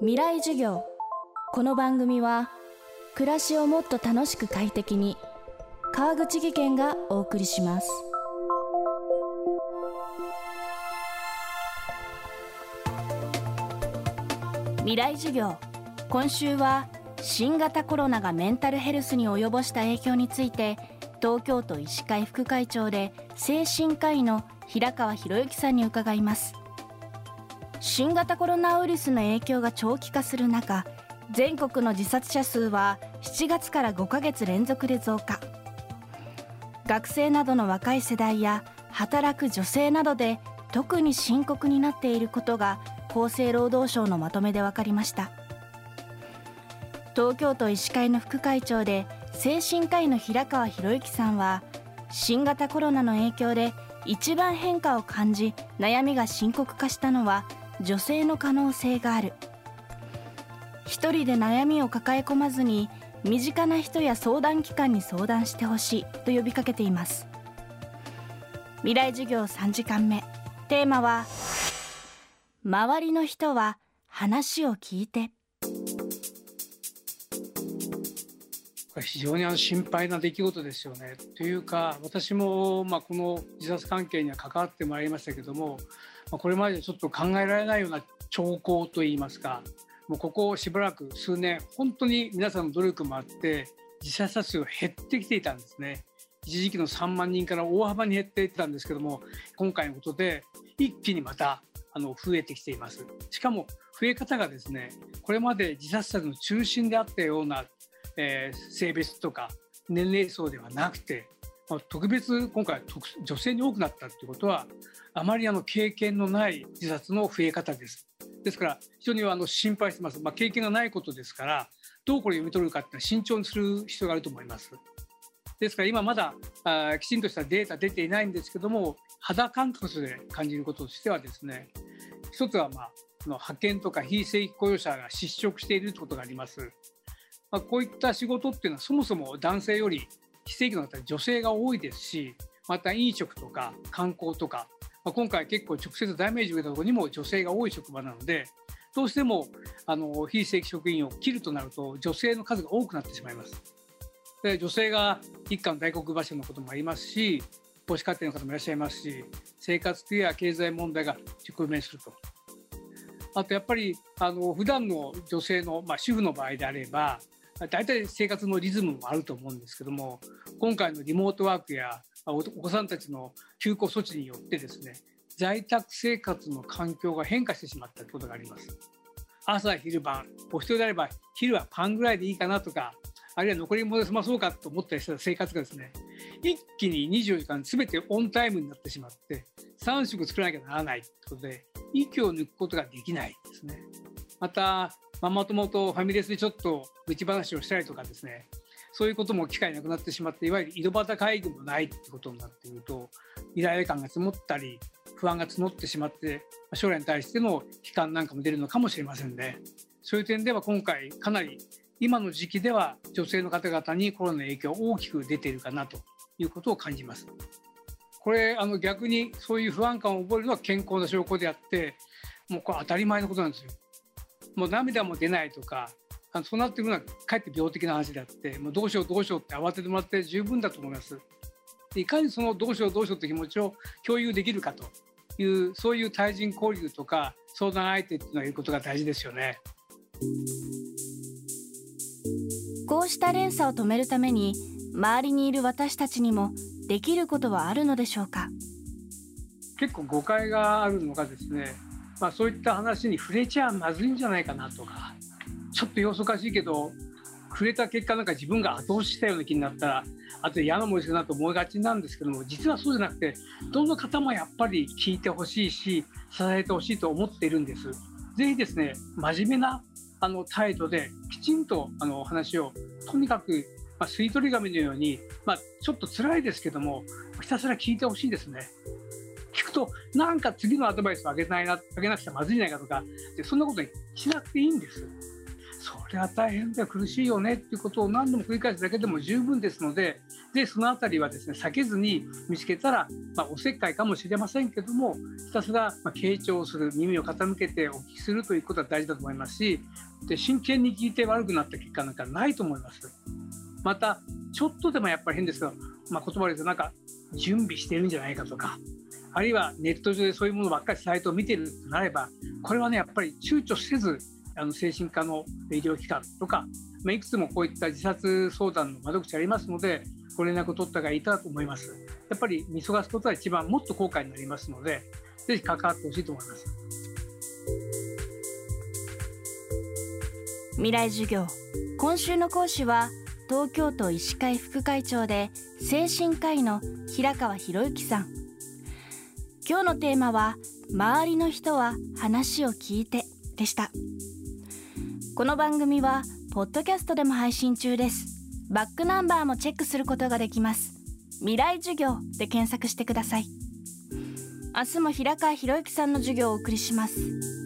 未来授業。この番組は暮らしをもっと楽しく快適に川口義賢がお送りします。未来授業。今週は新型コロナがメンタルヘルスに及ぼした影響について東京都医師会副会長で精神科医の平川博之さんに伺います。新型コロナウイルスの影響が長期化する中全国の自殺者数は7月から5ヶ月連続で増加。学生などの若い世代や働く女性などで特に深刻になっていることが厚生労働省のまとめで分かりました。東京都医師会の副会長で精神科医の平川博之さんは新型コロナの影響で一番変化を感じ悩みが深刻化したのは女性の可能性がある。一人で悩みを抱え込まずに身近な人や相談機関に相談してほしいと呼びかけています。未来授業3時間目。テーマは周りの人は話を聞いて。非常にあの心配な出来事ですよね。というか私もまあこの自殺関係には関わってまいりましたけどもまこれまでちょっと考えられないような兆候といいますかもうここしばらく数年本当に皆さんの努力もあって自殺者数が減ってきていたんですね。一時期の3万人から大幅に減っていったんですけども今回のことで一気にまたあの増えてきていますしかも増え方がですねこれまで自殺者の中心であったようなえー、性別とか年齢層ではなくて、特別今回女性に多くなったということはあまりあの経験のない自殺の増え方です。ですから非常にあの心配してます、まあ、経験がないことですからどうこれ読み取るかって慎重にする必要があると思います。ですから今まだあきちんとしたデータ出ていないんですけども肌感覚で感じることとしてはですね一つはまあの派遣とか非正規雇用者が失職しているということがあります。まあ、こういった仕事っていうのはそもそも男性より非正規の方女性が多いですしまた飲食とか観光とか、まあ、今回結構直接ダメージを受けたところにも女性が多い職場なのでどうしてもあの非正規職員を切るとなると女性の数が多くなってしまいます。で女性が一家の大黒柱のこともありますし母子家庭の方もいらっしゃいますし生活苦や経済問題が直面するとあとやっぱりあの普段の女性の、まあ、主婦の場合であれば大体生活のリズムもあると思うんですけども今回のリモートワークやお子さんたちの休校措置によってですね在宅生活の環境が変化してしまったことがあります。朝昼晩お一人であれば昼はパンぐらいでいいかなとかあるいは残り物で済まそうかと思ったりした生活がですね一気に24時間全てオンタイムになってしまって3食作らなきゃならないということで息を抜くことができないですね。またママ友とファミレスでちょっと愚痴話をしたりとかですねそういうことも機会なくなってしまっていわゆる井戸端会議もないってことになっているとイライラ感が積もったり不安が募ってしまって将来に対しての悲観なんかも出るのかもしれませんね。そういう点では今回かなり今の時期では女性の方々にコロナの影響大きく出ているかなということを感じます。これあの逆にそういう不安感を覚えるのは健康な証拠であってもうこれ当たり前のことなんですよ。もう涙も出ないとかあのそうなってくるのはかえって病的な話であってもうどうしようどうしようって慌ててもらって十分だと思います。いかにそのどうしようどうしようって気持ちを共有できるかというそういう対人交流とか相談相手っていうのはいることが大事ですよね。こうした連鎖を止めるために周りにいる私たちにもできることはあるのでしょうか？結構誤解があるのがですねまあ、そういった話に触れちゃまずいんじゃないかなとかちょっと様子おかしいけど触れた結果なんか自分が後押ししたような気になったらあと嫌な思いするなと思いがちなんですけども実はそうじゃなくてどの方もやっぱり聞いてほしいし支えてほしいと思っているんです。ぜひですね真面目なあの態度できちんとあの話をとにかく、まあ、吸い取り紙のように、まあ、ちょっと辛いですけどもひたすら聞いてほしいですね。となんか次のアドバイスをあげないなあげなくちゃまずいんじゃないかとかでそんなことにしなくていいんですそれは大変で苦しいよねっていうことを何度も繰り返すだけでも十分ですのででその辺りはですね避けずに見つけたら、まあ、おせっかいかもしれませんけどもひたすらま傾聴する耳を傾けてお聞きするということは大事だと思いますしで真剣に聞いて悪くなった結果なんかないと思います。またちょっとでもやっぱり変ですけど、まあ、言葉で言うとなんか準備してるんじゃないかとかあるいはネット上でそういうものばっかりサイトを見てるとなればこれはねやっぱり躊躇せずあの精神科の医療機関とか、まあ、いくつもこういった自殺相談の窓口ありますのでご連絡を取った方がいいかと思います。やっぱり見逃すことは一番もっと後悔になりますのでぜひ関わってほしいと思います。未来授業今週の講師は東京都医師会副会長で精神科医の平川博之さん今日のテーマは周りの人は話を聞いてでした。この番組はポッドキャストでも配信中です。バックナンバーもチェックすることができます。未来授業で検索してください。明日も平川博之さんの授業をお送りします。